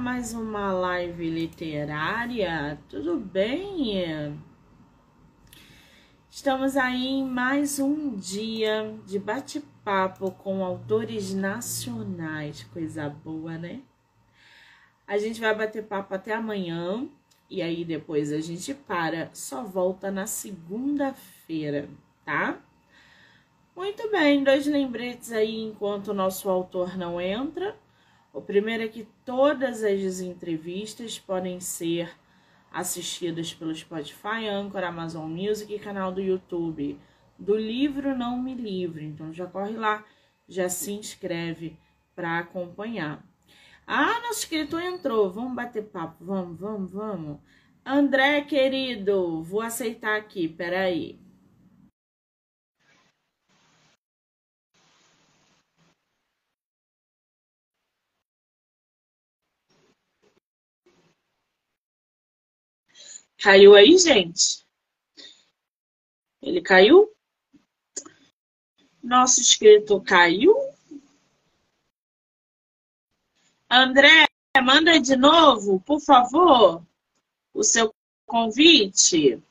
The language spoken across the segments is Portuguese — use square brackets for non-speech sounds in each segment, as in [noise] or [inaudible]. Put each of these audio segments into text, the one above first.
mais uma live literária, tudo bem? Estamos aí em mais um dia de bate-papo com autores nacionais, coisa boa, né? A gente vai bater papo até amanhã e aí depois a gente para, só volta na segunda-feira, tá? Muito bem, dois lembretes aí enquanto o nosso autor não entra. O primeiro é que todas as entrevistas podem ser assistidas pelo Spotify, Anchor, Amazon Music e canal do YouTube do livro Não Me Livre. Então já corre lá, já se inscreve para acompanhar. Ah, nosso escritor entrou. Vamos bater papo. Vamos, vamos, vamos. André, querido, vou aceitar aqui. Peraí. Caiu aí, gente? Ele caiu? Nosso inscrito caiu? André, manda de novo, por favor, o seu convite.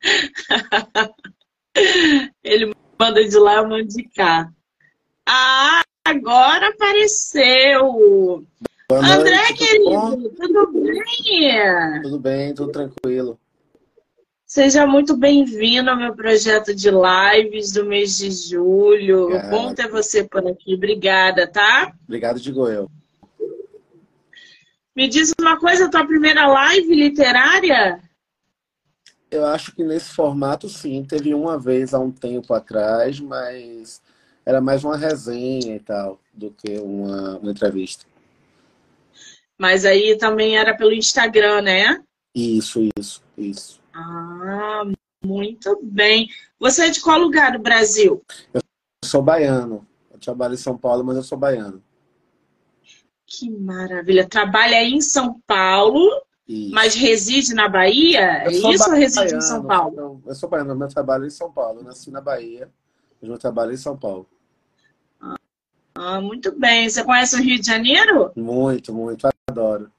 [laughs] Manda de lá, eu mando de cá. Ah, agora apareceu! Boa André, noite, querido, tudo bem? Tudo bem, tudo tranquilo. Seja muito bem-vindo ao meu projeto de lives do mês de julho. Obrigado. Bom ter você por aqui. Obrigada, tá? Obrigado, digo eu. Me diz uma coisa, tua primeira live literária? Eu acho que nesse formato, sim. Teve uma vez há um tempo atrás, mas era mais uma resenha e tal, do que uma, uma entrevista. Mas aí também era pelo Instagram, né? Isso, isso, isso. Ah, muito bem. Você é de qual lugar do Brasil? Eu sou baiano. Eu trabalho em São Paulo, mas eu sou baiano. Que maravilha. Trabalha aí em São Paulo isso. Mas reside na Bahia? É isso ou reside em São Paulo? Não, eu sou baiano, meu trabalho é em São Paulo. Eu nasci na Bahia, mas meu trabalho é em São Paulo. Ah, muito bem. Você conhece o Rio de Janeiro? Muito, muito. Adoro.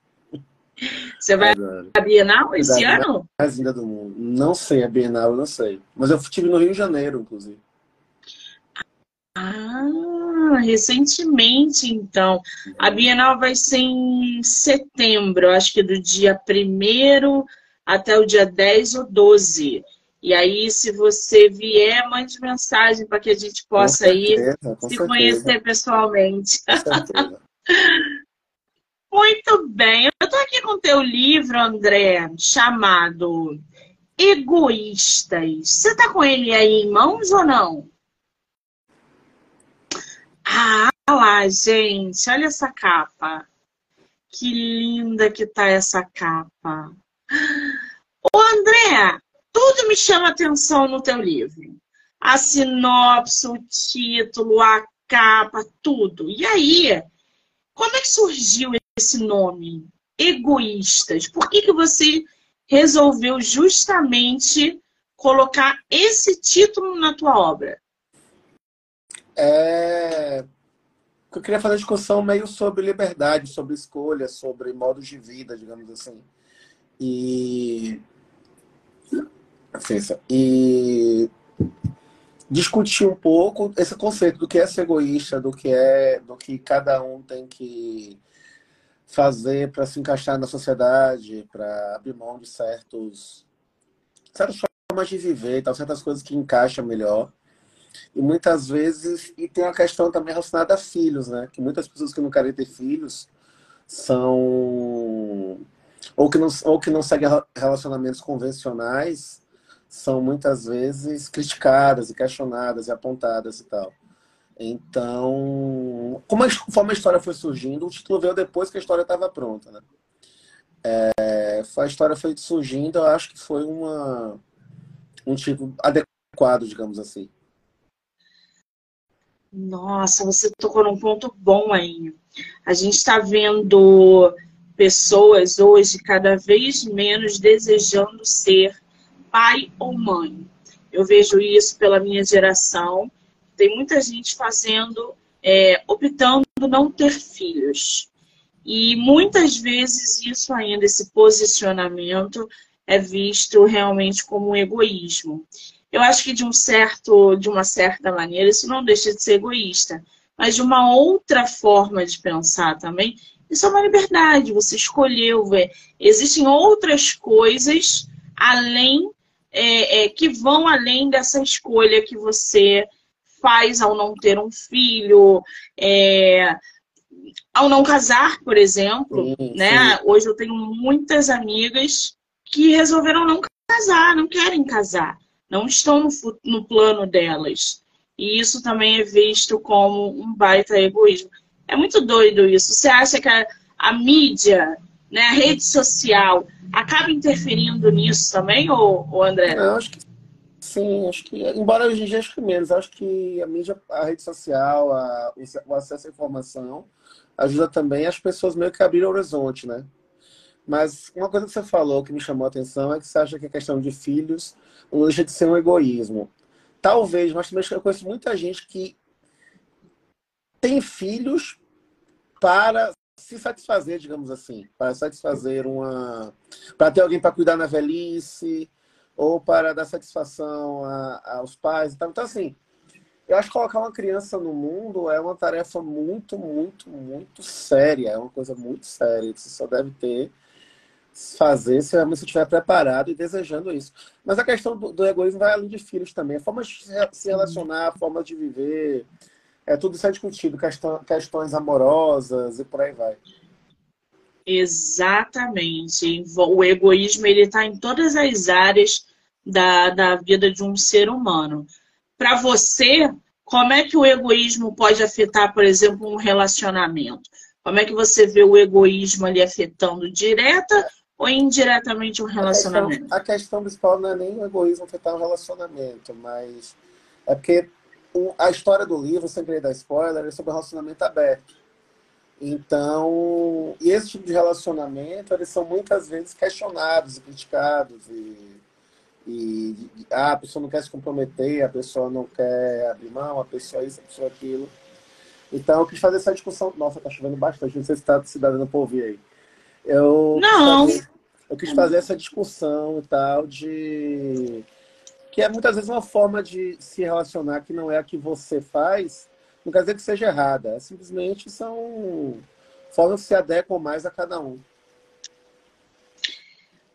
Você vai Adoro. à Bienal esse ano? Mais linda do mundo. Não sei, a Bienal eu não sei. Mas eu estive no Rio de Janeiro, inclusive. Ah, recentemente, então. A Bienal vai ser em setembro, acho que do dia 1 até o dia 10 ou 12. E aí, se você vier, mande mensagem para que a gente possa certeza, ir se certeza. conhecer pessoalmente. [laughs] Muito bem. Eu estou aqui com o teu livro, André, chamado Egoístas. Você está com ele aí em mãos ou não? Ah, lá, gente, olha essa capa. Que linda que tá essa capa. Ô, André, tudo me chama atenção no teu livro. A sinopse, o título, a capa, tudo. E aí, como é que surgiu esse nome? Egoístas. Por que, que você resolveu justamente colocar esse título na tua obra? É... Eu queria fazer uma discussão meio sobre liberdade, sobre escolha, sobre modos de vida, digamos assim. E. E discutir um pouco esse conceito do que é ser egoísta, do que é, do que cada um tem que fazer para se encaixar na sociedade, para abrir mão de certos certas formas de viver, tal, certas coisas que encaixam melhor. E muitas vezes, e tem uma questão também relacionada a filhos, né? Que muitas pessoas que não querem ter filhos são. Ou que não, ou que não seguem relacionamentos convencionais, são muitas vezes criticadas e questionadas e apontadas e tal. Então, como a, conforme a história foi surgindo, o título veio depois que a história estava pronta, né? É, a história foi surgindo, eu acho que foi uma, um tipo adequado, digamos assim. Nossa, você tocou num ponto bom aí. A gente está vendo pessoas hoje cada vez menos desejando ser pai ou mãe. Eu vejo isso pela minha geração. Tem muita gente fazendo, é, optando não ter filhos. E muitas vezes isso ainda, esse posicionamento, é visto realmente como um egoísmo. Eu acho que de um certo, de uma certa maneira, isso não deixa de ser egoísta, mas de uma outra forma de pensar também, isso é uma liberdade, você escolheu ver. Existem outras coisas além é, é, que vão além dessa escolha que você faz ao não ter um filho, é, ao não casar, por exemplo. Sim, né? Sim. Hoje eu tenho muitas amigas que resolveram não casar, não querem casar, não estão no, no plano delas. E isso também é visto como um baita egoísmo. É muito doido isso. Você acha que a, a mídia, né, a rede social, acaba interferindo nisso também, ou, ou André? Eu acho que sim, acho que, embora hoje em dia acho que menos, acho que a mídia, a rede social, a, o acesso à informação ajuda também as pessoas meio que a abrir o horizonte, né? Mas uma coisa que você falou que me chamou a atenção é que você acha que a questão de filhos não deixa de ser um egoísmo. Talvez, mas também eu conheço muita gente que tem filhos para se satisfazer, digamos assim, para satisfazer uma, para ter alguém para cuidar na velhice ou para dar satisfação a, aos pais. Então, então, assim, eu acho que colocar uma criança no mundo é uma tarefa muito, muito, muito séria. É uma coisa muito séria. Você só deve ter fazer se realmente você estiver preparado e desejando isso. Mas a questão do, do egoísmo vai além de filhos também. A forma de se relacionar, a forma de viver, é tudo isso é discutido, questão, questões amorosas e por aí vai. Exatamente. O egoísmo ele está em todas as áreas da, da vida de um ser humano. Para você, como é que o egoísmo pode afetar, por exemplo, um relacionamento? Como é que você vê o egoísmo ali afetando direta ou indiretamente um relacionamento? A questão, a questão principal não é nem o egoísmo afetar um relacionamento, mas é porque a história do livro, sem querer dar spoiler, é sobre relacionamento aberto. Então, e esse tipo de relacionamento, eles são muitas vezes questionados e criticados. E, e ah, a pessoa não quer se comprometer, a pessoa não quer abrir mão, a pessoa isso, a pessoa aquilo. Então, eu quis fazer essa discussão. Nossa, tá chovendo bastante, não sei se está se dando para ouvir aí. Eu não. Fazer, eu quis fazer essa discussão e tal de que é muitas vezes uma forma de se relacionar que não é a que você faz, não quer dizer que seja errada, é simplesmente são formas que se adequam mais a cada um.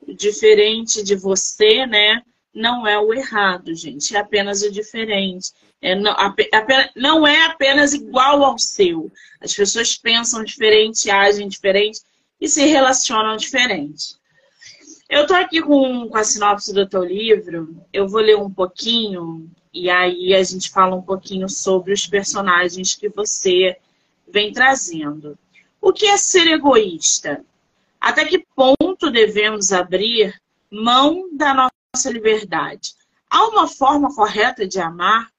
Diferente de você, né? Não é o errado, gente, é apenas o diferente. É, não, não é apenas igual ao seu. As pessoas pensam diferente, agem diferente e se relacionam diferente. Eu estou aqui com, com a sinopse do teu livro, eu vou ler um pouquinho e aí a gente fala um pouquinho sobre os personagens que você vem trazendo. O que é ser egoísta? Até que ponto devemos abrir mão da nossa liberdade? Há uma forma correta de amar?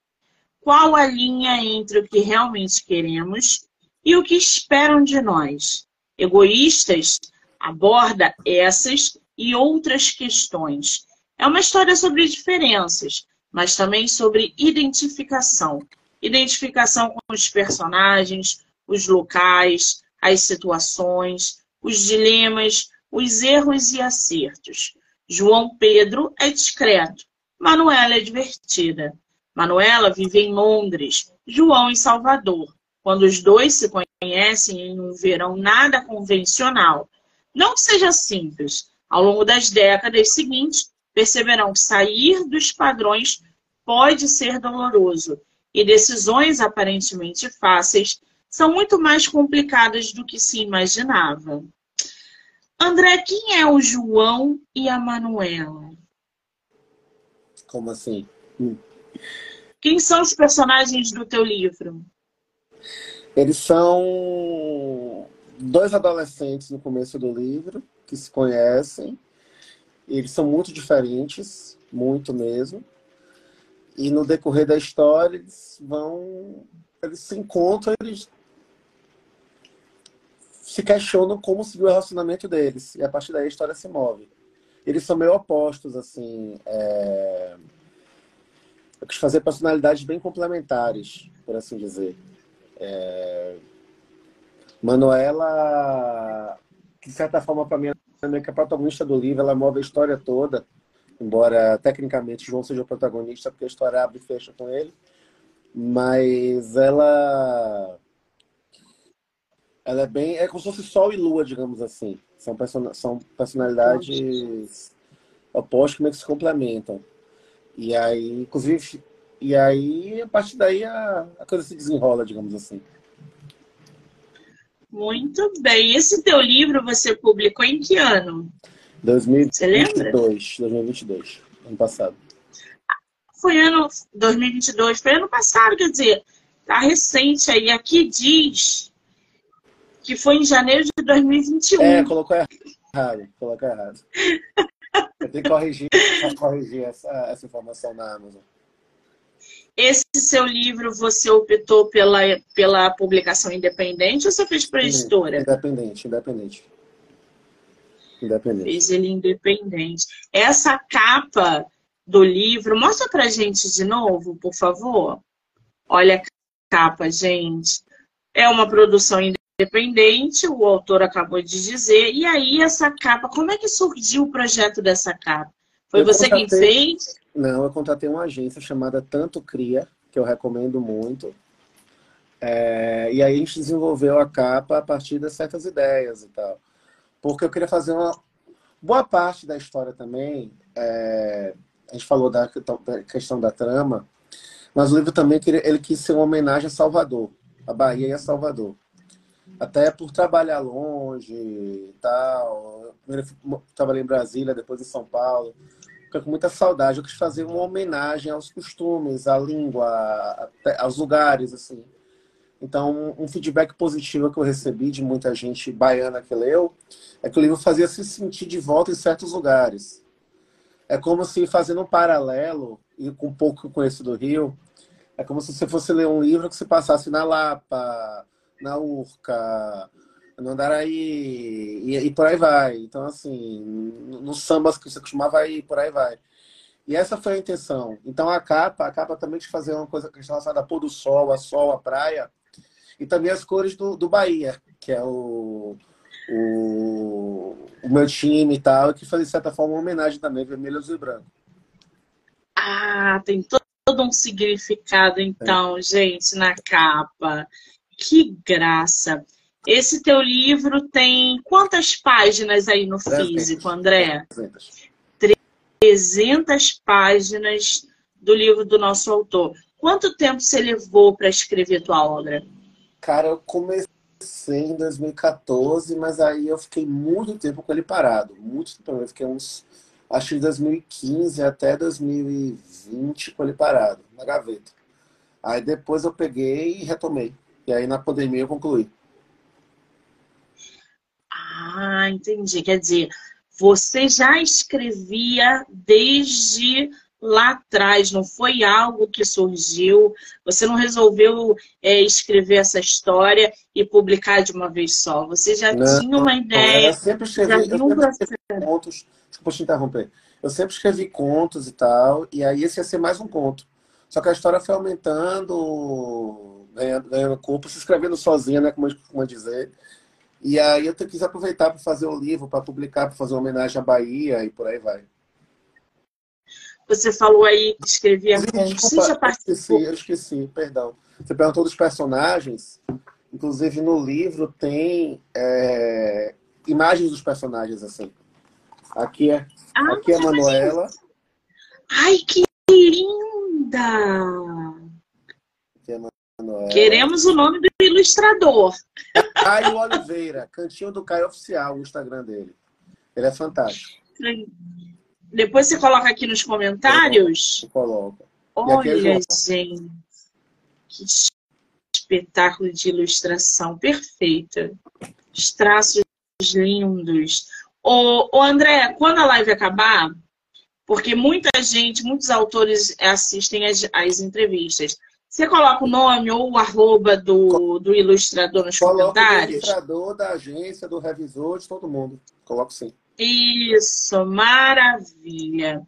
Qual a linha entre o que realmente queremos e o que esperam de nós? Egoístas aborda essas e outras questões. É uma história sobre diferenças, mas também sobre identificação. Identificação com os personagens, os locais, as situações, os dilemas, os erros e acertos. João Pedro é discreto, Manuela é divertida. Manuela vive em Londres, João em Salvador, quando os dois se conhecem em um verão nada convencional. Não seja simples, ao longo das décadas seguintes, perceberão que sair dos padrões pode ser doloroso e decisões aparentemente fáceis são muito mais complicadas do que se imaginava. André, quem é o João e a Manuela? Como assim? Hum. Quem são os personagens do teu livro? Eles são dois adolescentes no começo do livro que se conhecem. Eles são muito diferentes, muito mesmo. E no decorrer da história, eles vão. Eles se encontram, eles se questionam como seguir o relacionamento deles. E a partir daí a história se move. eles são meio opostos, assim. É... Eu quis fazer personalidades bem complementares, por assim dizer. É... Manuela, de certa forma, para mim, é que a protagonista do livro, ela move a história toda, embora tecnicamente João seja o protagonista, porque a história abre e fecha com ele, mas ela ela é bem. É como se fosse Sol e Lua, digamos assim. São, person... são personalidades opostas que se complementam. E aí, inclusive, e aí, a partir daí a, a coisa se desenrola, digamos assim. Muito bem. Esse teu livro você publicou em que ano? 2022. Você lembra? 2022, ano passado. Foi ano 2022, foi ano passado, quer dizer, tá recente aí. Aqui diz que foi em janeiro de 2021. É, colocou errado. Colocou errado. Eu tenho que corrigir, [laughs] corrigir essa, essa informação na Amazon. Esse seu livro, você optou pela, pela publicação independente ou você fez para editora? Independente, independente. Independente. Fez ele independente. Essa capa do livro, mostra pra gente de novo, por favor. Olha a capa, gente. É uma produção independente independente, o autor acabou de dizer. E aí, essa capa, como é que surgiu o projeto dessa capa? Foi eu você quem fez? Não, eu contratei uma agência chamada Tanto Cria, que eu recomendo muito. É, e aí a gente desenvolveu a capa a partir de certas ideias e tal. Porque eu queria fazer uma boa parte da história também. É, a gente falou da questão da trama, mas o livro também ele quis ser uma homenagem a Salvador, a Bahia e a Salvador até por trabalhar longe e tal. Primeiro trabalhei em Brasília, depois em São Paulo. Fiquei com muita saudade. Eu quis fazer uma homenagem aos costumes, à língua, aos lugares, assim. Então, um feedback positivo que eu recebi de muita gente baiana que leu é que o livro fazia se sentir de volta em certos lugares. É como se, fazendo um paralelo, e com um pouco que eu conheço do Rio, é como se você fosse ler um livro que se passasse na Lapa, na Urca, Andaraí, e, e por aí vai. Então, assim, nos sambas que você costumava ir, por aí vai. E essa foi a intenção. Então, a capa, a capa também de fazer uma coisa que relacionada a pôr do sol, a sol, a praia, e também as cores do, do Bahia, que é o, o, o meu time e tal, que faz, de certa forma, uma homenagem também, vermelho, azul e branco. Ah, tem todo um significado, então, é. gente, na capa. Que graça! Esse teu livro tem quantas páginas aí no físico, André? 300. 300 páginas do livro do nosso autor. Quanto tempo você levou para escrever tua obra? Cara, eu comecei em 2014, mas aí eu fiquei muito tempo com ele parado. Muito tempo. Eu fiquei uns. Acho que de 2015 até 2020 com ele parado, na gaveta. Aí depois eu peguei e retomei. E aí na pandemia eu concluí. Ah, entendi. Quer dizer, você já escrevia desde lá atrás, não foi algo que surgiu, você não resolveu é, escrever essa história e publicar de uma vez só. Você já não, tinha uma ideia. Eu sempre escrevi, eu sempre escrevi contos. Desculpa te interromper. Eu sempre escrevi contos e tal, e aí esse ia ser mais um conto. Só que a história foi aumentando ganhando, ganhando corpo, se escrevendo sozinha, né, como costuma dizer. E aí eu quis aproveitar para fazer o livro, para publicar, para fazer uma homenagem à Bahia e por aí vai. Você falou aí que escrevia contos. Você já participou? Eu esqueci, eu esqueci, perdão. Você perguntou dos personagens. Inclusive no livro tem é, imagens dos personagens assim. Aqui é, ah, aqui é a Manuela. Ai, que linda! É. Queremos o nome do ilustrador. Caio Oliveira, Cantinho do Caio Oficial, o Instagram dele. Ele é fantástico. Depois você coloca aqui nos comentários. Eu coloco. Olha, é gente. Que espetáculo de ilustração perfeita. Os traços lindos. Ô, ô André, quando a live acabar, porque muita gente, muitos autores assistem as, as entrevistas. Você coloca o nome ou o arroba do, do ilustrador nos Coloco comentários? o ilustrador, da agência, do revisor, de todo mundo. Coloco sim. Isso, maravilha.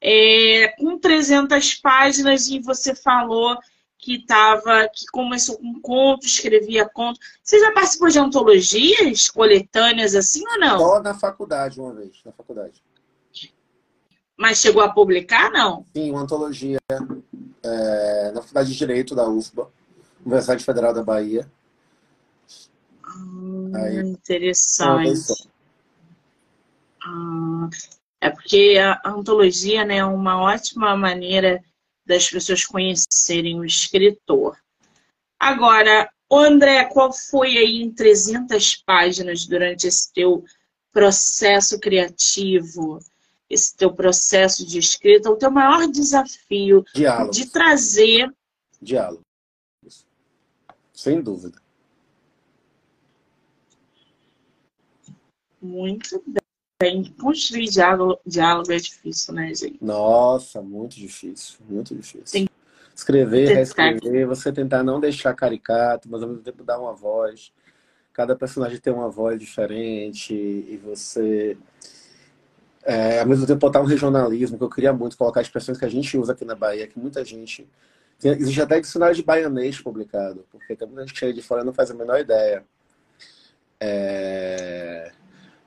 É, com 300 páginas e você falou que estava, que começou com conto, escrevia conto. Você já participou de antologias coletâneas assim ou não? Só na faculdade, uma vez, na faculdade. Mas chegou a publicar, não? Sim, uma antologia é, na Faculdade de Direito da UFBA, Universidade Federal da Bahia. Hum, Aí, interessante. Ah, é porque a antologia né, é uma ótima maneira das pessoas conhecerem o escritor. Agora, André, qual foi aí em 300 páginas durante esse teu processo criativo, esse teu processo de escrita, o teu maior desafio Diálogo. de trazer... Diálogo. Sem dúvida. Muito bem. Construir diálogo, diálogo é difícil, né, gente? Nossa, muito difícil. Muito difícil. Tem Escrever, reescrever, você tentar não deixar caricato, mas ao mesmo tempo dar uma voz. Cada personagem tem uma voz diferente e você, é, ao mesmo tempo, botar um regionalismo, que eu queria muito colocar expressões que a gente usa aqui na Bahia, que muita gente. existe até dicionário de baianês publicado, porque tem muita gente que chega de fora e não faz a menor ideia. É...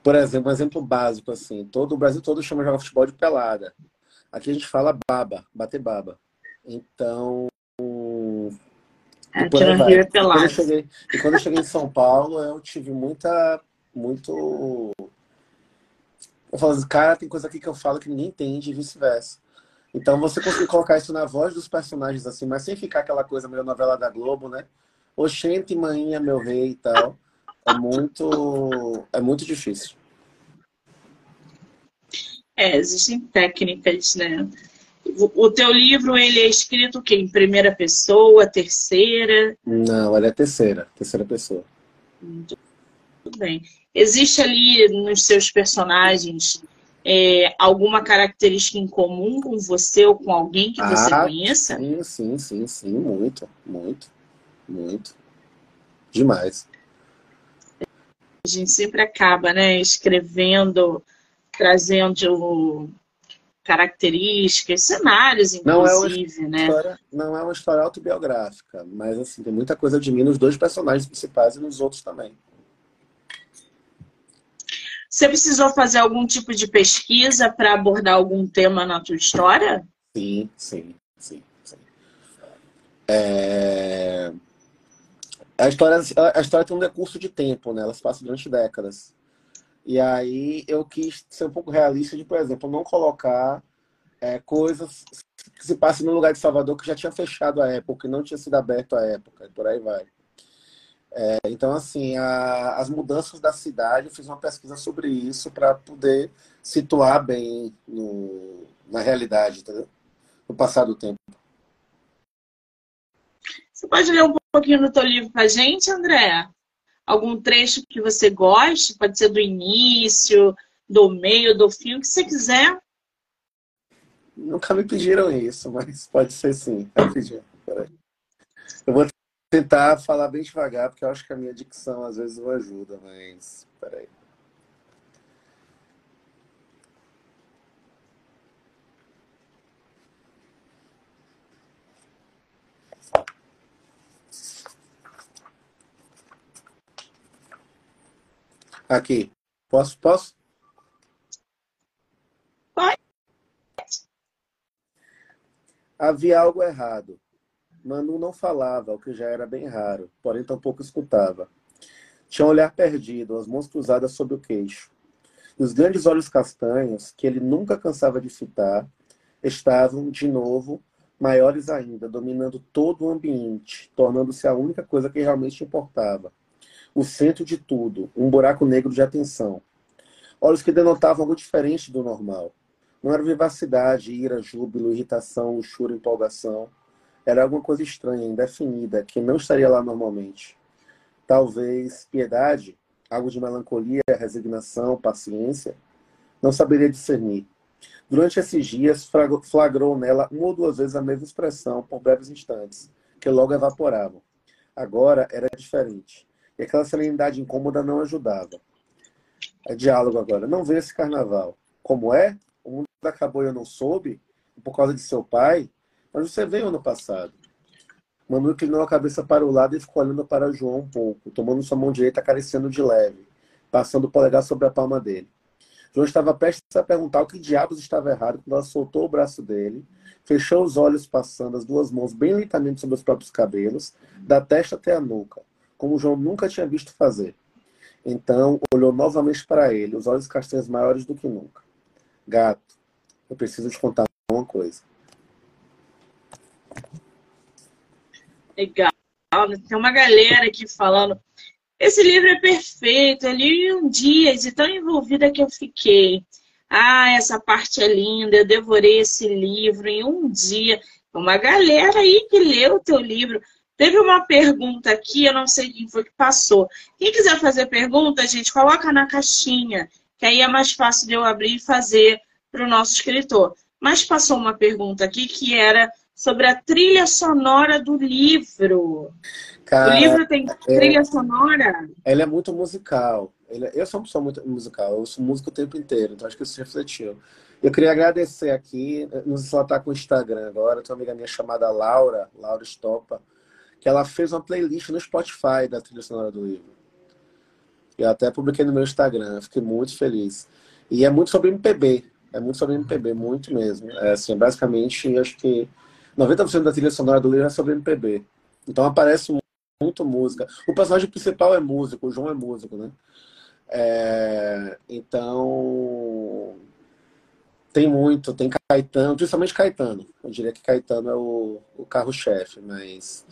Por exemplo, um exemplo básico, assim, todo o Brasil todo chama de jogar futebol de pelada. Aqui a gente fala baba, bater baba. Então. É. É e, quando eu cheguei, e quando eu cheguei em São Paulo, eu tive muita. Muito. Eu falo assim, cara, tem coisa aqui que eu falo que ninguém entende e vice-versa. Então você conseguir colocar isso na voz dos personagens, assim, mas sem ficar aquela coisa meio novela da Globo, né? Oxente, manhinha, meu rei e tal. É muito, é muito difícil. É, existem técnicas, né? O teu livro, ele é escrito o quê? Em primeira pessoa, terceira? Não, ele é terceira, terceira pessoa. Muito bem. Existe ali nos seus personagens é, alguma característica em comum com você ou com alguém que você ah, conheça? Sim, sim, sim, sim, muito, muito, muito. Demais. A gente sempre acaba, né, escrevendo, trazendo características, cenários, inclusive, não é né? História, não é uma história autobiográfica, mas assim, tem muita coisa de mim nos dois personagens principais e nos outros também. Você precisou fazer algum tipo de pesquisa para abordar algum tema na tua história? Sim, sim, sim, sim. É... A, história, a história tem um decurso de tempo, né? Ela se passa durante décadas. E aí eu quis ser um pouco realista de, por exemplo, não colocar é, coisas que se passem no lugar de Salvador que já tinha fechado a época, que não tinha sido aberto a época, e por aí vai. É, então, assim, a, as mudanças da cidade, eu fiz uma pesquisa sobre isso para poder situar bem no, na realidade, entendeu? no passar do tempo. Você pode ler um pouquinho do teu livro para gente, André? algum trecho que você goste, pode ser do início, do meio, do fim, o que você quiser. Nunca me pediram isso, mas pode ser sim. Eu vou tentar falar bem devagar, porque eu acho que a minha dicção às vezes não ajuda, mas peraí. Aqui. Posso? Posso? Pode. Havia algo errado. Manu não falava, o que já era bem raro, porém tampouco escutava. Tinha um olhar perdido, as mãos cruzadas sob o queixo. E os grandes olhos castanhos, que ele nunca cansava de fitar, estavam, de novo, maiores ainda, dominando todo o ambiente, tornando-se a única coisa que realmente importava o centro de tudo, um buraco negro de atenção. Olhos que denotavam algo diferente do normal. Não era vivacidade, ira, júbilo, irritação, luxúria, empolgação. Era alguma coisa estranha, indefinida, que não estaria lá normalmente. Talvez piedade, algo de melancolia, resignação, paciência. Não saberia discernir. Durante esses dias, flagrou nela uma ou duas vezes a mesma expressão, por breves instantes, que logo evaporavam. Agora era diferente e aquela serenidade incômoda não ajudava. É diálogo agora. Não vê esse carnaval. Como é? O mundo acabou e eu não soube, por causa de seu pai, mas você veio ano passado. Manu inclinou a cabeça para o lado e ficou olhando para João um pouco, tomando sua mão direita acariciando de leve, passando o polegar sobre a palma dele. João estava prestes a perguntar o que diabos estava errado quando ela soltou o braço dele, fechou os olhos passando as duas mãos bem lentamente sobre os próprios cabelos, da testa até a nuca, como João nunca tinha visto fazer. Então, olhou novamente para ele, os olhos castanhos maiores do que nunca. Gato, eu preciso te contar uma coisa. Legal. Tem uma galera aqui falando. Esse livro é perfeito. Eu li em um dia de tão envolvida que eu fiquei. Ah, essa parte é linda. Eu devorei esse livro em um dia. Uma galera aí que leu o teu livro. Teve uma pergunta aqui, eu não sei quem foi que passou. Quem quiser fazer pergunta, gente, coloca na caixinha, que aí é mais fácil de eu abrir e fazer para o nosso escritor. Mas passou uma pergunta aqui que era sobre a trilha sonora do livro. Cara, o livro tem é, trilha sonora? Ela é muito musical. eu sou uma pessoa muito musical, eu sou músico o tempo inteiro, então acho que isso refletiu. Eu queria agradecer aqui, não sei se ela está com o Instagram agora, tem uma amiga minha chamada Laura, Laura Estopa, que ela fez uma playlist no Spotify da trilha sonora do livro. Eu até publiquei no meu Instagram, fiquei muito feliz. E é muito sobre MPB, é muito sobre MPB, muito mesmo. É assim, basicamente, acho que 90% da trilha sonora do livro é sobre MPB. Então aparece muito música. O personagem principal é músico, o João é músico, né? É, então tem muito, tem Caetano, principalmente Caetano. Eu diria que Caetano é o, o carro-chefe, mas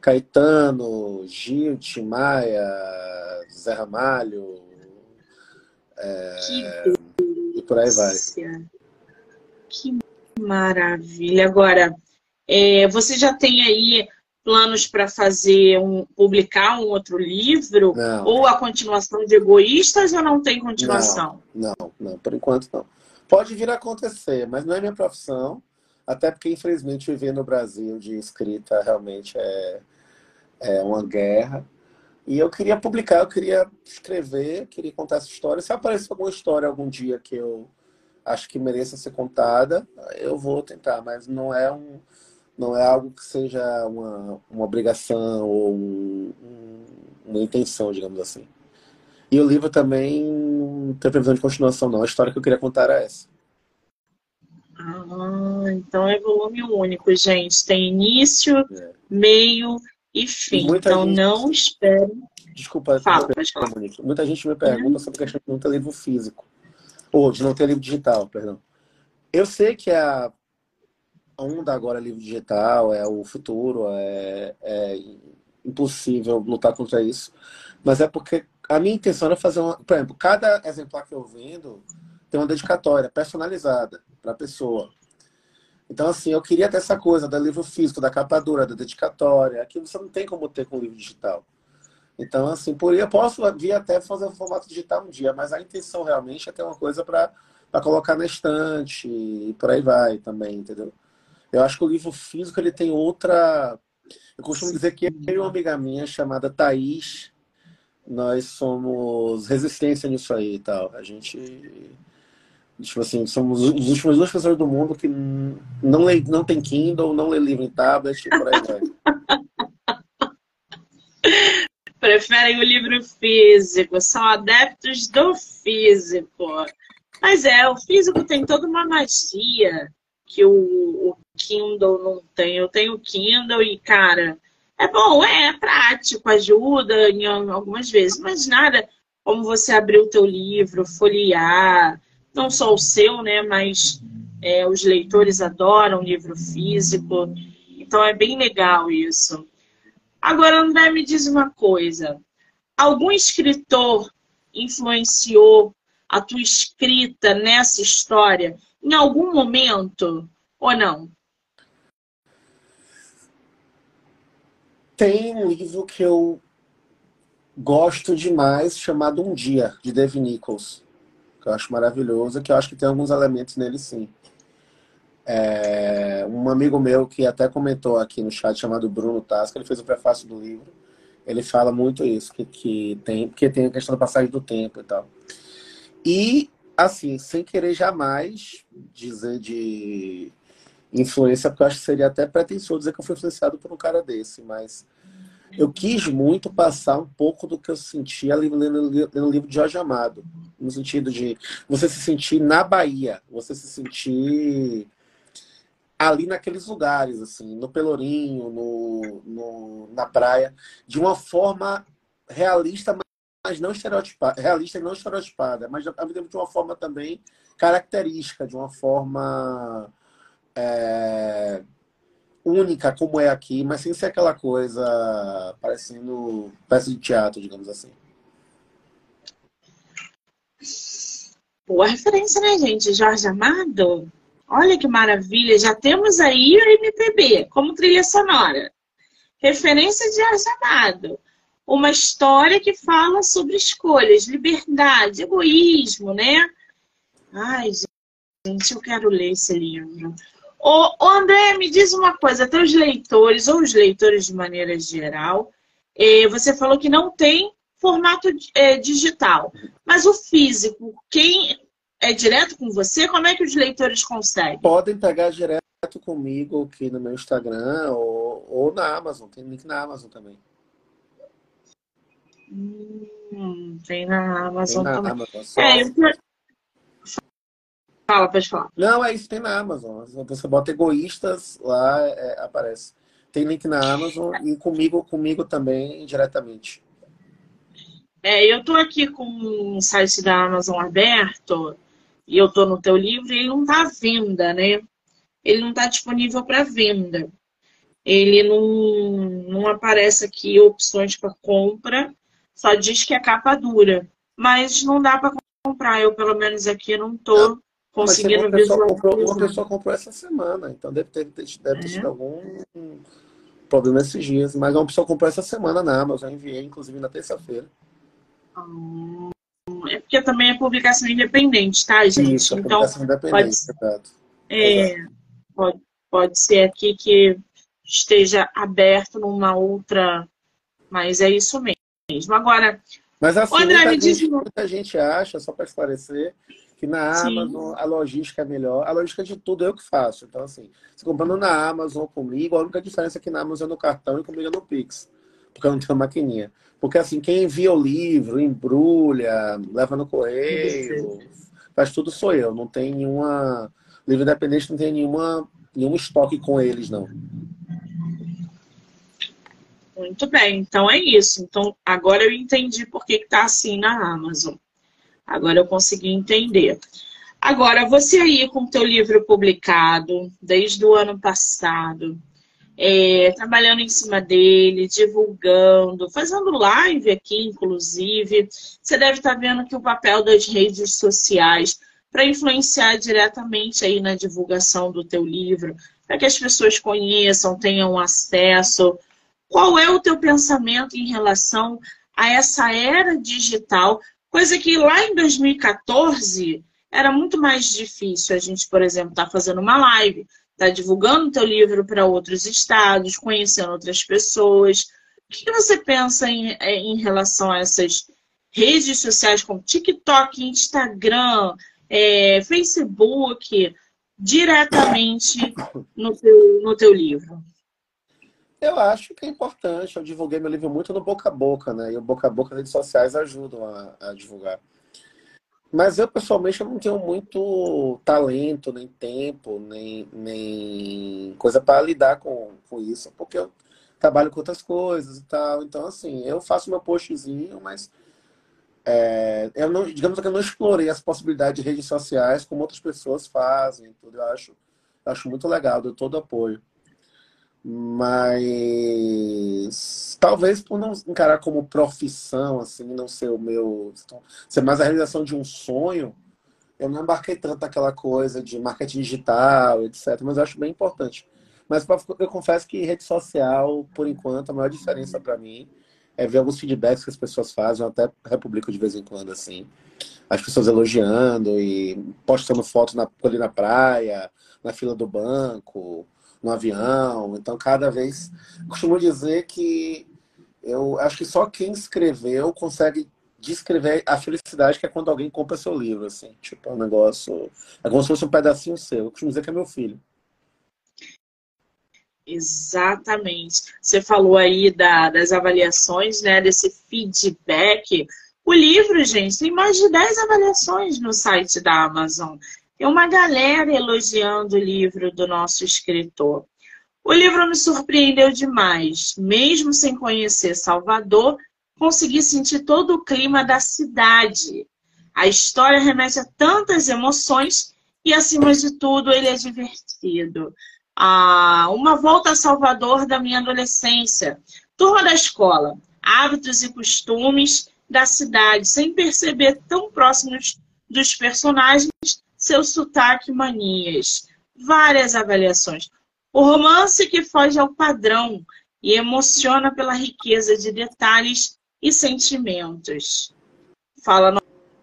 Caetano, Gil, Tim Maia, Zé Ramalho, é, e por aí vai. Que maravilha. Agora, é, você já tem aí planos para fazer um publicar um outro livro não. ou a continuação de Egoístas ou não tem continuação? Não, não, não, por enquanto não. Pode vir a acontecer, mas não é minha profissão, até porque infelizmente viver no Brasil de escrita realmente é, é uma guerra. E eu queria publicar, eu queria escrever, queria contar essa história. Se aparecer alguma história algum dia que eu acho que mereça ser contada, eu vou tentar, mas não é um não é algo que seja uma, uma obrigação ou um, um, uma intenção, digamos assim. E o livro também não tem previsão de continuação, não. A história que eu queria contar era essa. Ah, então é volume único, gente. Tem início, é. meio e fim. Muita então gente... não espere. Desculpa, Fala, muita gente me pergunta uhum. sobre a questão de não ter livro físico. Ou de não ter livro digital, perdão. Eu sei que a a onda agora livro digital, é o futuro, é, é impossível lutar contra isso. Mas é porque a minha intenção era fazer uma. Por exemplo, cada exemplar que eu vendo tem uma dedicatória personalizada para a pessoa. Então, assim, eu queria ter essa coisa do livro físico, da capa dura, da dedicatória, que você não tem como ter com livro digital. Então, assim, por eu posso vir até fazer um formato digital um dia, mas a intenção realmente é ter uma coisa para colocar na estante e por aí vai também, entendeu? Eu acho que o livro físico ele tem outra. Eu costumo dizer que eu e uma amiga minha chamada Thaís, nós somos resistência nisso aí e tal. A gente. Tipo assim, somos os últimos duas pessoas do mundo que não, lê, não tem Kindle, não lê livro em tablet e por aí vai. [laughs] Preferem o livro físico, são adeptos do físico. Mas é, o físico tem toda uma magia que o, o Kindle não tem. Eu tenho Kindle e, cara, é bom, é, é prático, ajuda em algumas vezes, mas nada como você abrir o teu livro, folhear, não só o seu, né, mas é, os leitores adoram livro físico, então é bem legal isso. Agora, André, me diz uma coisa. Algum escritor influenciou a tua escrita nessa história em algum momento ou não? Tem um livro que eu gosto demais, chamado Um Dia, de Dave Nichols. Que eu acho maravilhoso, que eu acho que tem alguns elementos nele sim. É, um amigo meu que até comentou aqui no chat, chamado Bruno Tasca, ele fez o prefácio do livro. Ele fala muito isso, que, que tem, porque tem a questão da passagem do tempo e tal. E, assim, sem querer jamais dizer de influência, porque eu acho que seria até pretensioso dizer que eu fui influenciado por um cara desse, mas eu quis muito passar um pouco do que eu sentia lendo o livro de Jorge Amado, no sentido de você se sentir na Bahia, você se sentir ali naqueles lugares, assim, no Pelourinho, no, no, na praia, de uma forma realista, mas não estereotipada, realista e não estereotipada, mas de uma forma também característica, de uma forma é, única como é aqui, mas sem ser aquela coisa parecendo peça de teatro, digamos assim. Boa referência, né, gente? Jorge Amado. Olha que maravilha, já temos aí o MPB como trilha sonora. Referência de Jorge Amado. Uma história que fala sobre escolhas, liberdade, egoísmo, né? Ai, gente, eu quero ler esse livro. Ô, ô, André, me diz uma coisa, até os leitores, ou os leitores de maneira geral, eh, você falou que não tem formato eh, digital, mas o físico, quem é direto com você? Como é que os leitores conseguem? Podem pegar direto comigo aqui no meu Instagram ou, ou na Amazon, tem link na Amazon também. Hum, tem na Amazon tem na também. Amazon, é, eu, Fala, pode falar. Não, é isso, tem na Amazon. Você bota egoístas lá, é, aparece. Tem link na Amazon e comigo, comigo também, diretamente. É, eu tô aqui com o site da Amazon aberto e eu tô no teu livro e ele não tá à venda, né? Ele não tá disponível para venda. Ele não, não aparece aqui opções para compra, só diz que é capa dura. Mas não dá para comprar. Eu, pelo menos aqui, não tô conseguindo uma pessoa, comprou, uma pessoa comprou essa semana, então deve ter, deve ter é. tido algum problema esses dias. Mas uma pessoa comprou essa semana na Amazon, eu enviei, inclusive, na terça-feira. Hum, é porque também é publicação independente, tá, gente? Isso, é então, publicação independente, pode, é, pode, pode ser aqui que esteja aberto numa outra, mas é isso mesmo. Agora, mas assim, André, muita, gente, diz... muita gente acha, só para esclarecer, que na Amazon Sim. a logística é melhor. A logística de tudo eu que faço. Então, assim, se comprando na Amazon comigo, a única diferença é que na Amazon é no cartão e comigo é no Pix. Porque eu não tenho maquininha. Porque, assim, quem envia o livro, embrulha, leva no correio, faz tudo sou eu. Não tem nenhuma. Livro independente não tem nenhuma, nenhum estoque com eles, não. Muito bem, então é isso. Então, agora eu entendi por que está assim na Amazon. Agora eu consegui entender. Agora, você aí com o teu livro publicado desde o ano passado, é, trabalhando em cima dele, divulgando, fazendo live aqui, inclusive, você deve estar vendo que o papel das redes sociais para influenciar diretamente aí na divulgação do teu livro, para que as pessoas conheçam, tenham acesso. Qual é o teu pensamento em relação a essa era digital Coisa que lá em 2014 era muito mais difícil. A gente, por exemplo, tá fazendo uma live, tá divulgando o teu livro para outros estados, conhecendo outras pessoas. O que você pensa em, é, em relação a essas redes sociais como TikTok, Instagram, é, Facebook, diretamente no teu, no teu livro? Eu acho que é importante. Eu divulguei meu livro muito no boca a boca, né? E o boca a boca redes sociais ajudam a, a divulgar. Mas eu, pessoalmente, eu não tenho muito talento, nem tempo, nem, nem coisa para lidar com, com isso, porque eu trabalho com outras coisas e tal. Então, assim, eu faço meu postzinho, mas é, eu não, digamos que eu não explorei as possibilidades de redes sociais como outras pessoas fazem. Tudo. Eu acho, acho muito legal, dou todo apoio. Mas talvez por não encarar como profissão, assim, não ser o meu. ser mais a realização de um sonho, eu não embarquei tanto aquela coisa de marketing digital, etc. Mas eu acho bem importante. Mas eu confesso que rede social, por enquanto, a maior diferença para mim é ver alguns feedbacks que as pessoas fazem, eu até republico de vez em quando, assim. As pessoas elogiando e postando fotos na, ali na praia, na fila do banco no avião. Então, cada vez. Costumo dizer que eu acho que só quem escreveu consegue descrever a felicidade que é quando alguém compra seu livro, assim. Tipo, é um negócio... É como se fosse um pedacinho seu. Eu costumo dizer que é meu filho. Exatamente. Você falou aí da, das avaliações, né? Desse feedback. O livro, gente, tem mais de 10 avaliações no site da Amazon. Tem uma galera elogiando o livro do nosso escritor. O livro me surpreendeu demais. Mesmo sem conhecer Salvador, consegui sentir todo o clima da cidade. A história remete a tantas emoções e, acima de tudo, ele é divertido ah, uma volta a Salvador da minha adolescência. Turma da escola, hábitos e costumes da cidade, sem perceber tão próximos dos personagens seu sotaque manias. Várias avaliações. O romance que foge ao padrão e emociona pela riqueza de detalhes e sentimentos. Fala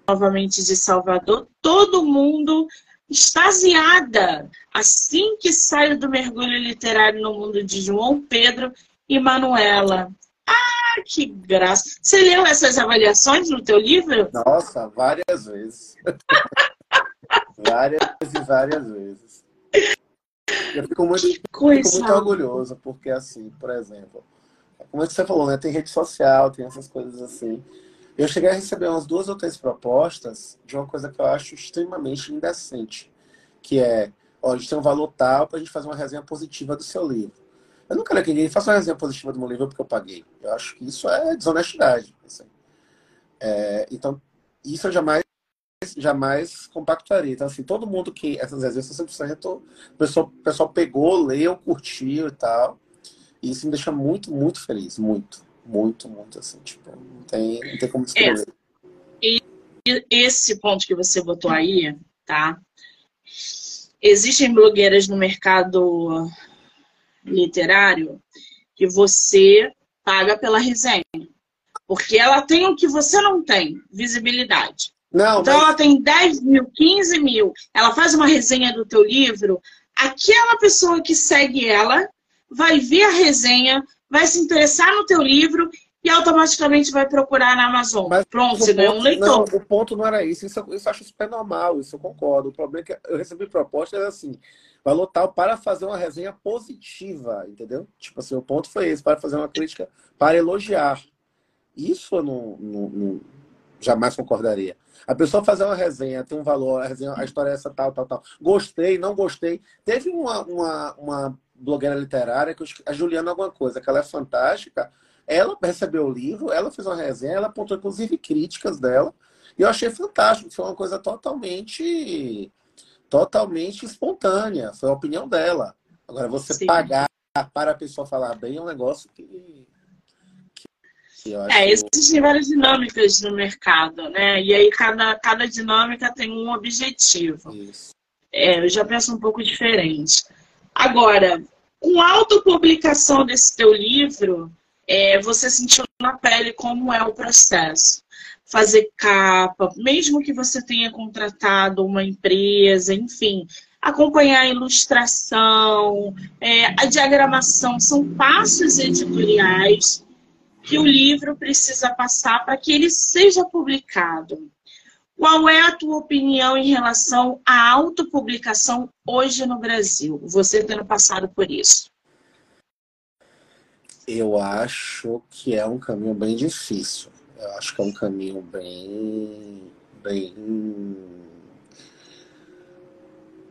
novamente de Salvador. Todo mundo extasiada assim que saio do mergulho literário no mundo de João Pedro e Manuela. Ah, que graça! Você leu essas avaliações no teu livro? Nossa, várias vezes. [laughs] várias e várias vezes. Eu fico muito, fico muito orgulhoso, porque assim, por exemplo, como você falou, né? Tem rede social, tem essas coisas assim. Eu cheguei a receber umas duas ou três propostas de uma coisa que eu acho extremamente indecente, que é, ó, a gente tem um valor tal para a gente fazer uma resenha positiva do seu livro. Eu nunca quero que ninguém faça uma resenha positiva do meu livro porque eu paguei. Eu acho que isso é desonestidade. Assim. É, então, isso eu jamais jamais compactuaria. Então, assim, todo mundo que essas resenhas são 100%, o pessoal, o pessoal pegou, leu, curtiu e tal. E isso me deixa muito, muito feliz. Muito muito, muito assim, tipo, não tem, não tem como descrever. É. E esse ponto que você botou aí, tá? Existem blogueiras no mercado literário que você paga pela resenha. Porque ela tem o que você não tem, visibilidade. Não, então mas... ela tem 10 mil, 15 mil. Ela faz uma resenha do teu livro. Aquela pessoa que segue ela vai ver a resenha, vai se interessar no teu livro e automaticamente vai procurar na Amazon. Mas Pronto, você ganhou um leitor. Não, o ponto não era isso. Isso, isso eu acho super normal, isso eu concordo. O problema é que eu recebi propostas assim, valor tal para fazer uma resenha positiva, entendeu? Tipo assim, o ponto foi esse, para fazer uma crítica, para elogiar. Isso eu não, não, não jamais concordaria. A pessoa fazer uma resenha, tem um valor, a, resenha, a história é essa, tal, tal, tal. Gostei, não gostei. Teve uma, uma, uma blogueira literária, a Juliana alguma coisa, que ela é fantástica. Ela recebeu o livro, ela fez uma resenha, ela apontou inclusive críticas dela. E eu achei fantástico, foi uma coisa totalmente totalmente espontânea, foi a opinião dela. Agora você Sim. pagar para a pessoa falar bem é um negócio que, que é, existem várias dinâmicas no mercado, né? E aí cada, cada dinâmica tem um objetivo. Isso. É, eu já penso um pouco diferente. Agora, com a autopublicação desse teu livro, é, você sentiu na pele como é o processo. Fazer capa, mesmo que você tenha contratado uma empresa, enfim, acompanhar a ilustração, é, a diagramação, são passos editoriais que o livro precisa passar para que ele seja publicado. Qual é a tua opinião em relação à autopublicação hoje no Brasil? Você tendo passado por isso. Eu acho que é um caminho bem difícil. Eu acho que é um caminho bem, bem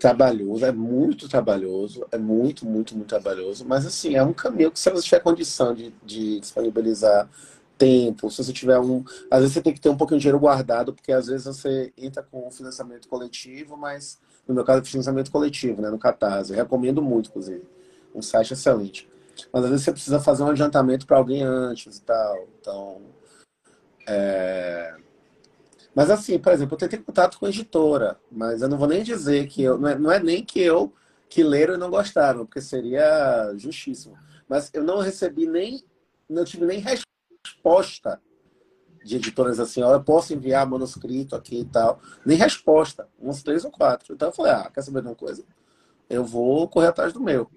trabalhoso, é muito trabalhoso, é muito, muito, muito trabalhoso, mas assim, é um caminho que se você tiver condição de, de disponibilizar tempo, se você tiver um. Às vezes você tem que ter um pouquinho de dinheiro guardado, porque às vezes você entra com financiamento coletivo, mas no meu caso, financiamento coletivo, né? No Catarse. Eu recomendo muito, inclusive. Um site excelente. Mas às vezes você precisa fazer um adiantamento para alguém antes e tal. Então. É... Mas assim, por exemplo, eu tentei contato com editora, mas eu não vou nem dizer que eu. Não é, não é nem que eu que leram e não gostaram, porque seria justíssimo. Mas eu não recebi nem. Não tive nem resposta de editoras assim, ó, eu posso enviar manuscrito aqui e tal. Nem resposta, uns três ou quatro. Então eu falei, ah, quer saber de uma coisa? Eu vou correr atrás do meu.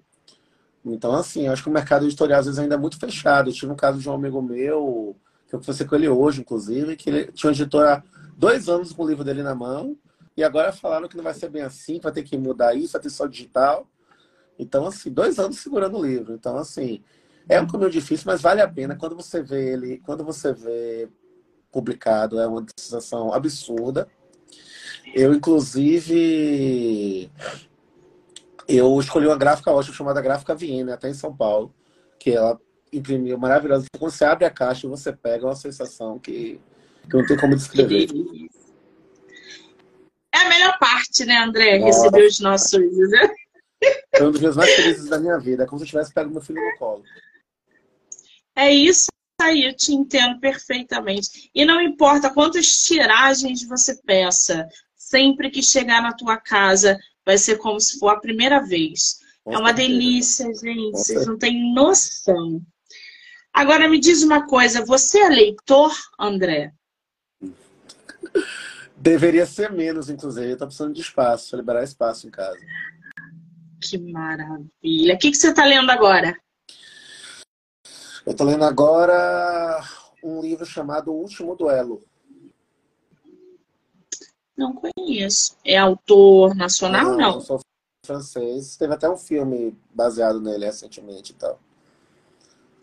Então, assim, acho que o mercado editorial às vezes ainda é muito fechado. Eu tive um caso de um amigo meu que eu conversei com ele hoje, inclusive, que ele tinha um editor há dois anos com o livro dele na mão, e agora falaram que não vai ser bem assim, vai ter que mudar isso, vai ter só digital. Então, assim, dois anos segurando o livro. Então, assim, é um caminho difícil, mas vale a pena. Quando você vê ele, quando você vê publicado, é uma sensação absurda. Eu, inclusive, eu escolhi uma gráfica ótima chamada Gráfica Viena, até em São Paulo, que ela imprimiu maravilhosa. Quando você abre a caixa e você pega, é uma sensação que, que não tem como descrever. É a melhor parte, né, André? Nossa. Receber os nossos. Né? Foi um dos dias mais felizes da minha vida. É como se eu tivesse pego meu filho no colo. É isso aí, eu te entendo perfeitamente. E não importa quantas tiragens você peça, sempre que chegar na tua casa, vai ser como se for a primeira vez. Com é uma certeza. delícia, gente. Vocês não têm noção. Agora me diz uma coisa, você é leitor, André? Deveria ser menos, inclusive. Eu tô precisando de espaço, liberar espaço em casa. Que maravilha. O que, que você está lendo agora? Eu estou lendo agora um livro chamado O Último Duelo. Não conheço. É autor nacional ou não? Eu sou francês. Teve até um filme baseado nele recentemente e tal.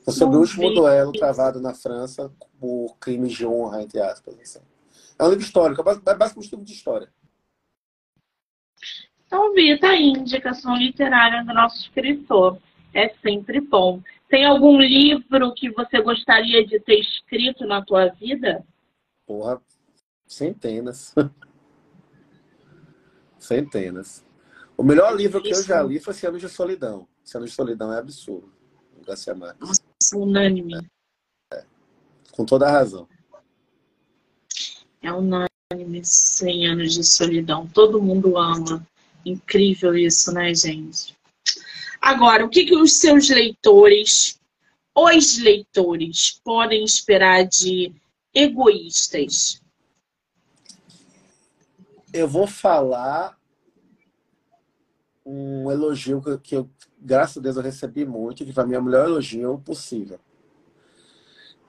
É sobre não o último vi. duelo travado na França por crimes de honra, entre aspas. Assim. É um livro histórico, é basicamente um livro de história. Então, Vita, a indicação literária do nosso escritor. É sempre bom. Tem algum livro que você gostaria de ter escrito na tua vida? Porra, centenas. [laughs] centenas. O melhor livro que eu já li foi Anos de Solidão. Anos de Solidão é absurdo. Garcia Marques. Nossa, unânime. É. Com toda a razão. É unânime, 100 anos de solidão. Todo mundo ama. Incrível isso, né, gente? Agora, o que, que os seus leitores, os leitores, podem esperar de egoístas? Eu vou falar um elogio que eu, graças a Deus, eu recebi muito, que para mim é melhor elogio possível.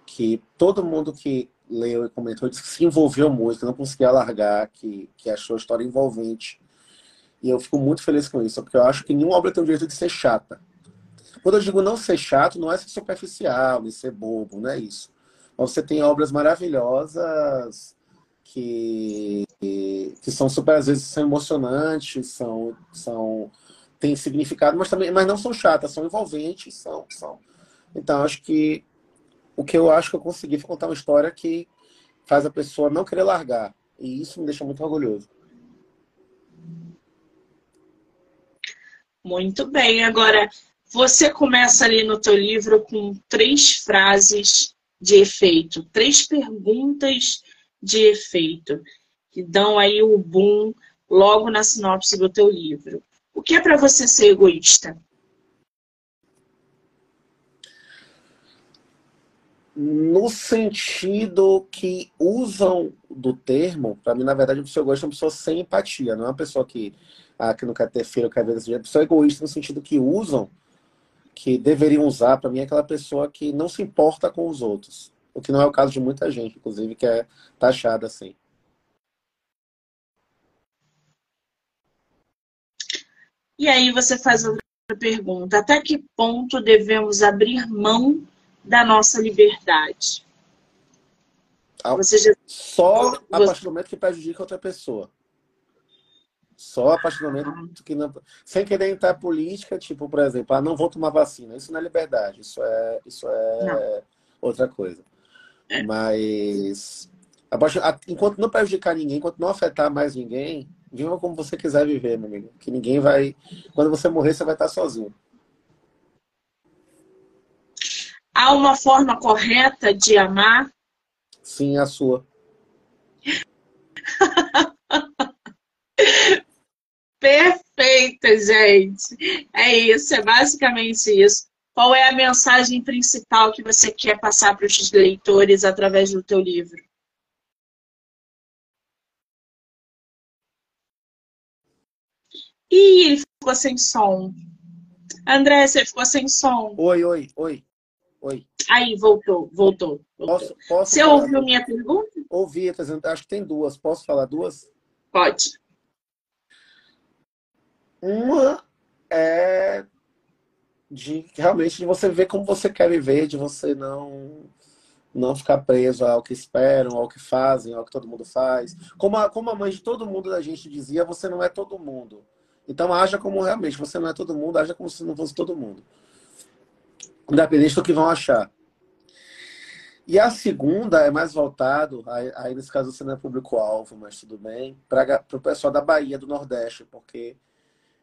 Que todo mundo que leu e comentou disse que se envolveu muito, que não conseguia largar, que, que achou a história envolvente e eu fico muito feliz com isso, porque eu acho que nenhuma obra tem o direito de ser chata. Quando eu digo não ser chato, não é ser superficial, nem ser bobo, não é isso. Mas você tem obras maravilhosas que, que são super, às vezes, são emocionantes, são, são, têm significado, mas, também, mas não são chatas, são envolventes, são, são. Então, acho que o que eu acho que eu consegui foi contar uma história que faz a pessoa não querer largar. E isso me deixa muito orgulhoso. Muito bem. Agora, você começa ali no teu livro com três frases de efeito, três perguntas de efeito, que dão aí o boom logo na sinopse do teu livro. O que é para você ser egoísta? No sentido que usam do termo, para mim, na verdade, o seu egoísta é uma pessoa sem empatia, não é uma pessoa que ah, que não quer ter filho, quer ver jeito. Pessoa egoísta no sentido que usam, que deveriam usar, para mim, é aquela pessoa que não se importa com os outros. O que não é o caso de muita gente, inclusive, que é taxada assim. E aí você faz outra pergunta: até que ponto devemos abrir mão da nossa liberdade? Você já... Só a partir do momento que prejudica outra pessoa. Só a partir do momento que não. Sem querer entrar política, tipo, por exemplo, ah, não vou tomar vacina. Isso não é liberdade, isso é, isso é não. outra coisa. É. Mas enquanto não prejudicar ninguém, enquanto não afetar mais ninguém, viva como você quiser viver, meu amigo. Que ninguém vai. Quando você morrer, você vai estar sozinho. Há uma forma correta de amar? Sim, a sua. [laughs] Perfeita, gente. É isso, é basicamente isso. Qual é a mensagem principal que você quer passar para os leitores através do teu livro? Ih, ele ficou sem som. André, você ficou sem som. Oi, oi, oi. Oi. Aí, voltou, voltou. voltou. Posso, posso Você ouviu minha pergunta? Ouvi, acho que tem duas. Posso falar duas? Pode. Uma é de realmente de você ver como você quer viver, de você não não ficar preso ao que esperam, ao que fazem, ao que todo mundo faz. Como a, como a mãe de todo mundo da gente dizia, você não é todo mundo. Então haja como realmente você não é todo mundo, haja como se não fosse todo mundo. Independente do que vão achar. E a segunda é mais voltado, aí, nesse caso você não é público-alvo, mas tudo bem, para o pessoal da Bahia, do Nordeste, porque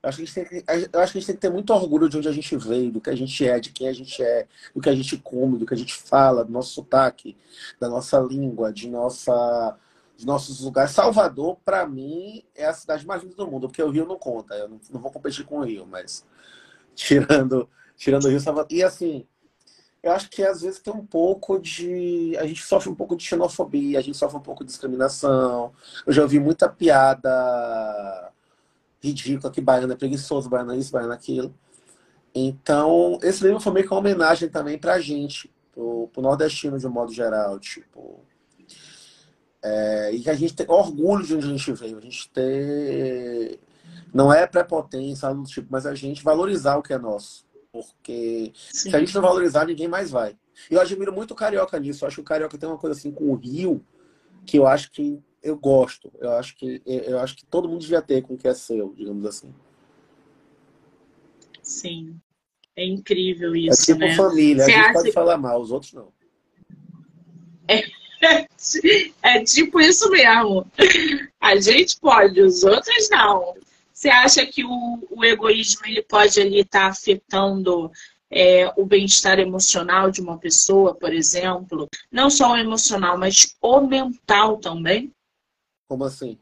eu acho, que a gente tem eu acho que a gente tem que ter muito orgulho de onde a gente veio, do que a gente é, de quem a gente é, do que a gente come, do que a gente fala, do nosso sotaque, da nossa língua, de nossa, nossos lugares. Salvador, para mim, é a cidade mais linda do mundo, porque o Rio não conta. Eu não, não vou competir com o Rio, mas [laughs] tirando, tirando o Rio, Salvador. E assim, eu acho que às vezes tem um pouco de. A gente sofre um pouco de xenofobia, a gente sofre um pouco de discriminação. Eu já ouvi muita piada ridícula que baiano é preguiçoso, baiano é isso, baiano é aquilo. Então, esse livro foi meio que uma homenagem também pra gente, pro, pro nordestino de um modo geral, tipo. É, e que a gente tem orgulho de onde a gente veio, a gente ter. Não é prepotência, do tipo, mas a gente valorizar o que é nosso. Porque Sim. se a gente não valorizar, ninguém mais vai. Eu admiro muito o Carioca nisso. Eu acho que o Carioca tem uma coisa assim com o Rio que eu acho que eu gosto. Eu acho que eu acho que todo mundo devia ter com o que é seu, digamos assim. Sim. É incrível é isso, é tipo né? família. Você a gente acha... pode falar mal, os outros não. É, é tipo isso mesmo. A gente pode, os outros não. Você acha que o, o egoísmo ele pode ali estar tá afetando é, o bem-estar emocional de uma pessoa, por exemplo? Não só o emocional, mas o mental também? Como assim?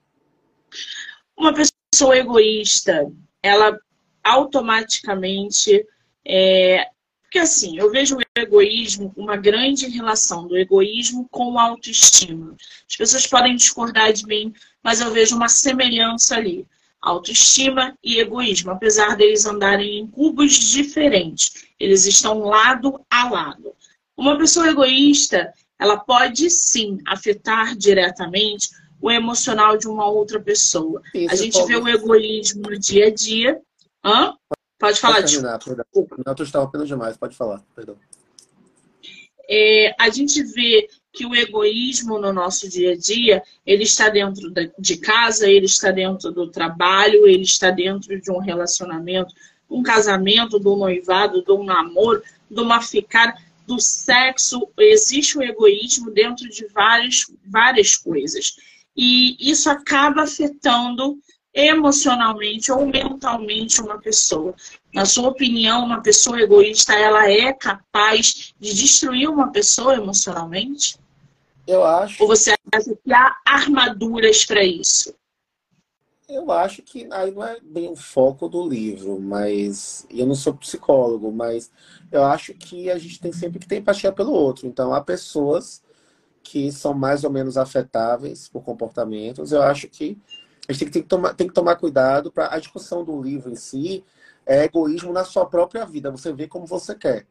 Uma pessoa egoísta, ela automaticamente. É... Porque assim, eu vejo o egoísmo, uma grande relação do egoísmo com a autoestima. As pessoas podem discordar de mim, mas eu vejo uma semelhança ali autoestima e egoísmo, apesar deles andarem em cubos diferentes. Eles estão lado a lado. Uma pessoa egoísta, ela pode sim afetar diretamente o emocional de uma outra pessoa. Isso, a gente pode... vê o egoísmo no dia a dia. Hã? Pode falar, pode terminar, perdão. Não, tu estava apenas demais, pode falar, perdão. É, a gente vê que o egoísmo no nosso dia a dia, ele está dentro de casa, ele está dentro do trabalho, ele está dentro de um relacionamento, um casamento, do noivado, do namoro, de uma ficada, do sexo. Existe o egoísmo dentro de várias, várias coisas. E isso acaba afetando emocionalmente ou mentalmente uma pessoa. Na sua opinião, uma pessoa egoísta, ela é capaz de destruir uma pessoa emocionalmente? Eu acho. Ou você acha que há armaduras para isso? Eu acho que aí não é bem o foco do livro, mas eu não sou psicólogo, mas eu acho que a gente tem sempre que ter empatia pelo outro. Então há pessoas que são mais ou menos afetáveis por comportamentos. Eu acho que a gente tem que, tomar, tem que tomar cuidado para a discussão do livro em si é egoísmo na sua própria vida. Você vê como você quer.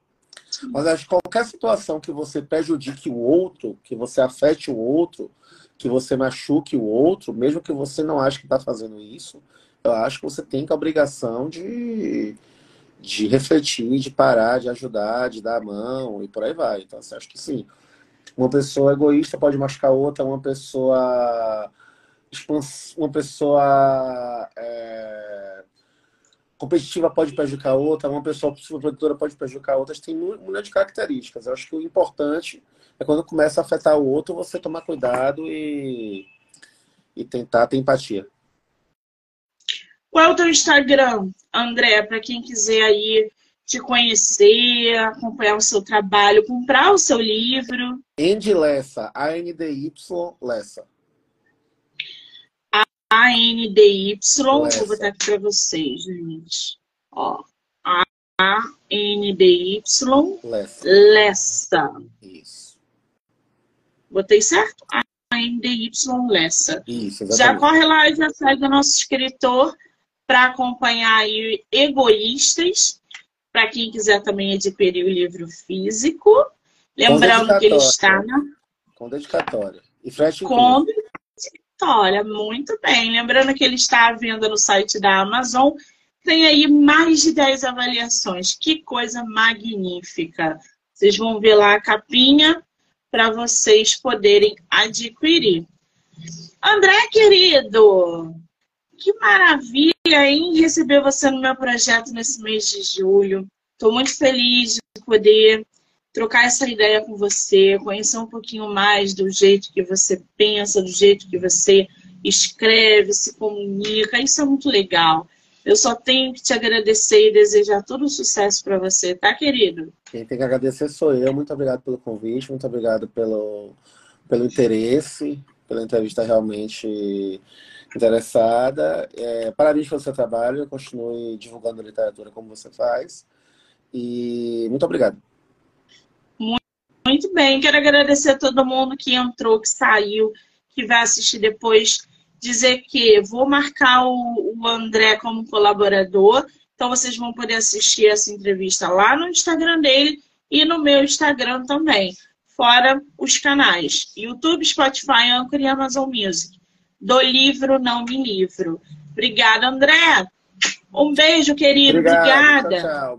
Mas acho que qualquer situação que você prejudique o outro, que você afete o outro, que você machuque o outro, mesmo que você não ache que está fazendo isso, eu acho que você tem a obrigação de, de refletir, de parar, de ajudar, de dar a mão e por aí vai. Então, assim, acho que sim. Uma pessoa egoísta pode machucar outra, uma pessoa uma pessoa é, competitiva pode prejudicar outra, uma pessoa produtora pode prejudicar outra, tem milhão de características. Eu acho que o importante é quando começa a afetar o outro, você tomar cuidado e, e tentar ter empatia. Qual é o teu Instagram, André, para quem quiser aí te conhecer, acompanhar o seu trabalho, comprar o seu livro? Andy Lessa, A-N-D-Y Lessa. A-N-D-Y, vou botar aqui para vocês, gente. Ó, A-N-D-Y, Lessa. Lessa. Isso. Botei certo? A-N-D-Y, Lessa. Isso, exatamente. Já corre lá e já segue o nosso escritor para acompanhar aí Egoístas. para quem quiser também adquirir o livro físico. Lembrando que ele está na. Com dedicatória. E frete Com dedicatória, muito bem. Lembrando que ele está à venda no site da Amazon. Tem aí mais de 10 avaliações. Que coisa magnífica. Vocês vão ver lá a capinha para vocês poderem adquirir. André, querido, que maravilha, hein? Receber você no meu projeto nesse mês de julho. Estou muito feliz de poder trocar essa ideia com você, conhecer um pouquinho mais do jeito que você pensa, do jeito que você escreve, se comunica. Isso é muito legal. Eu só tenho que te agradecer e desejar todo o sucesso para você, tá, querido? Quem tem que agradecer sou eu. Muito obrigado pelo convite, muito obrigado pelo, pelo interesse, pela entrevista realmente interessada. É, parabéns pelo seu trabalho, continue divulgando literatura como você faz. E muito obrigado. Muito, bem, quero agradecer a todo mundo que entrou, que saiu, que vai assistir depois. Dizer que vou marcar o, o André como colaborador, então vocês vão poder assistir essa entrevista lá no Instagram dele e no meu Instagram também. Fora os canais YouTube, Spotify, Anchor e Amazon Music. Do livro Não Me Livro. Obrigada, André. Um beijo, querido. Obrigado. Obrigada. Tchau, tchau.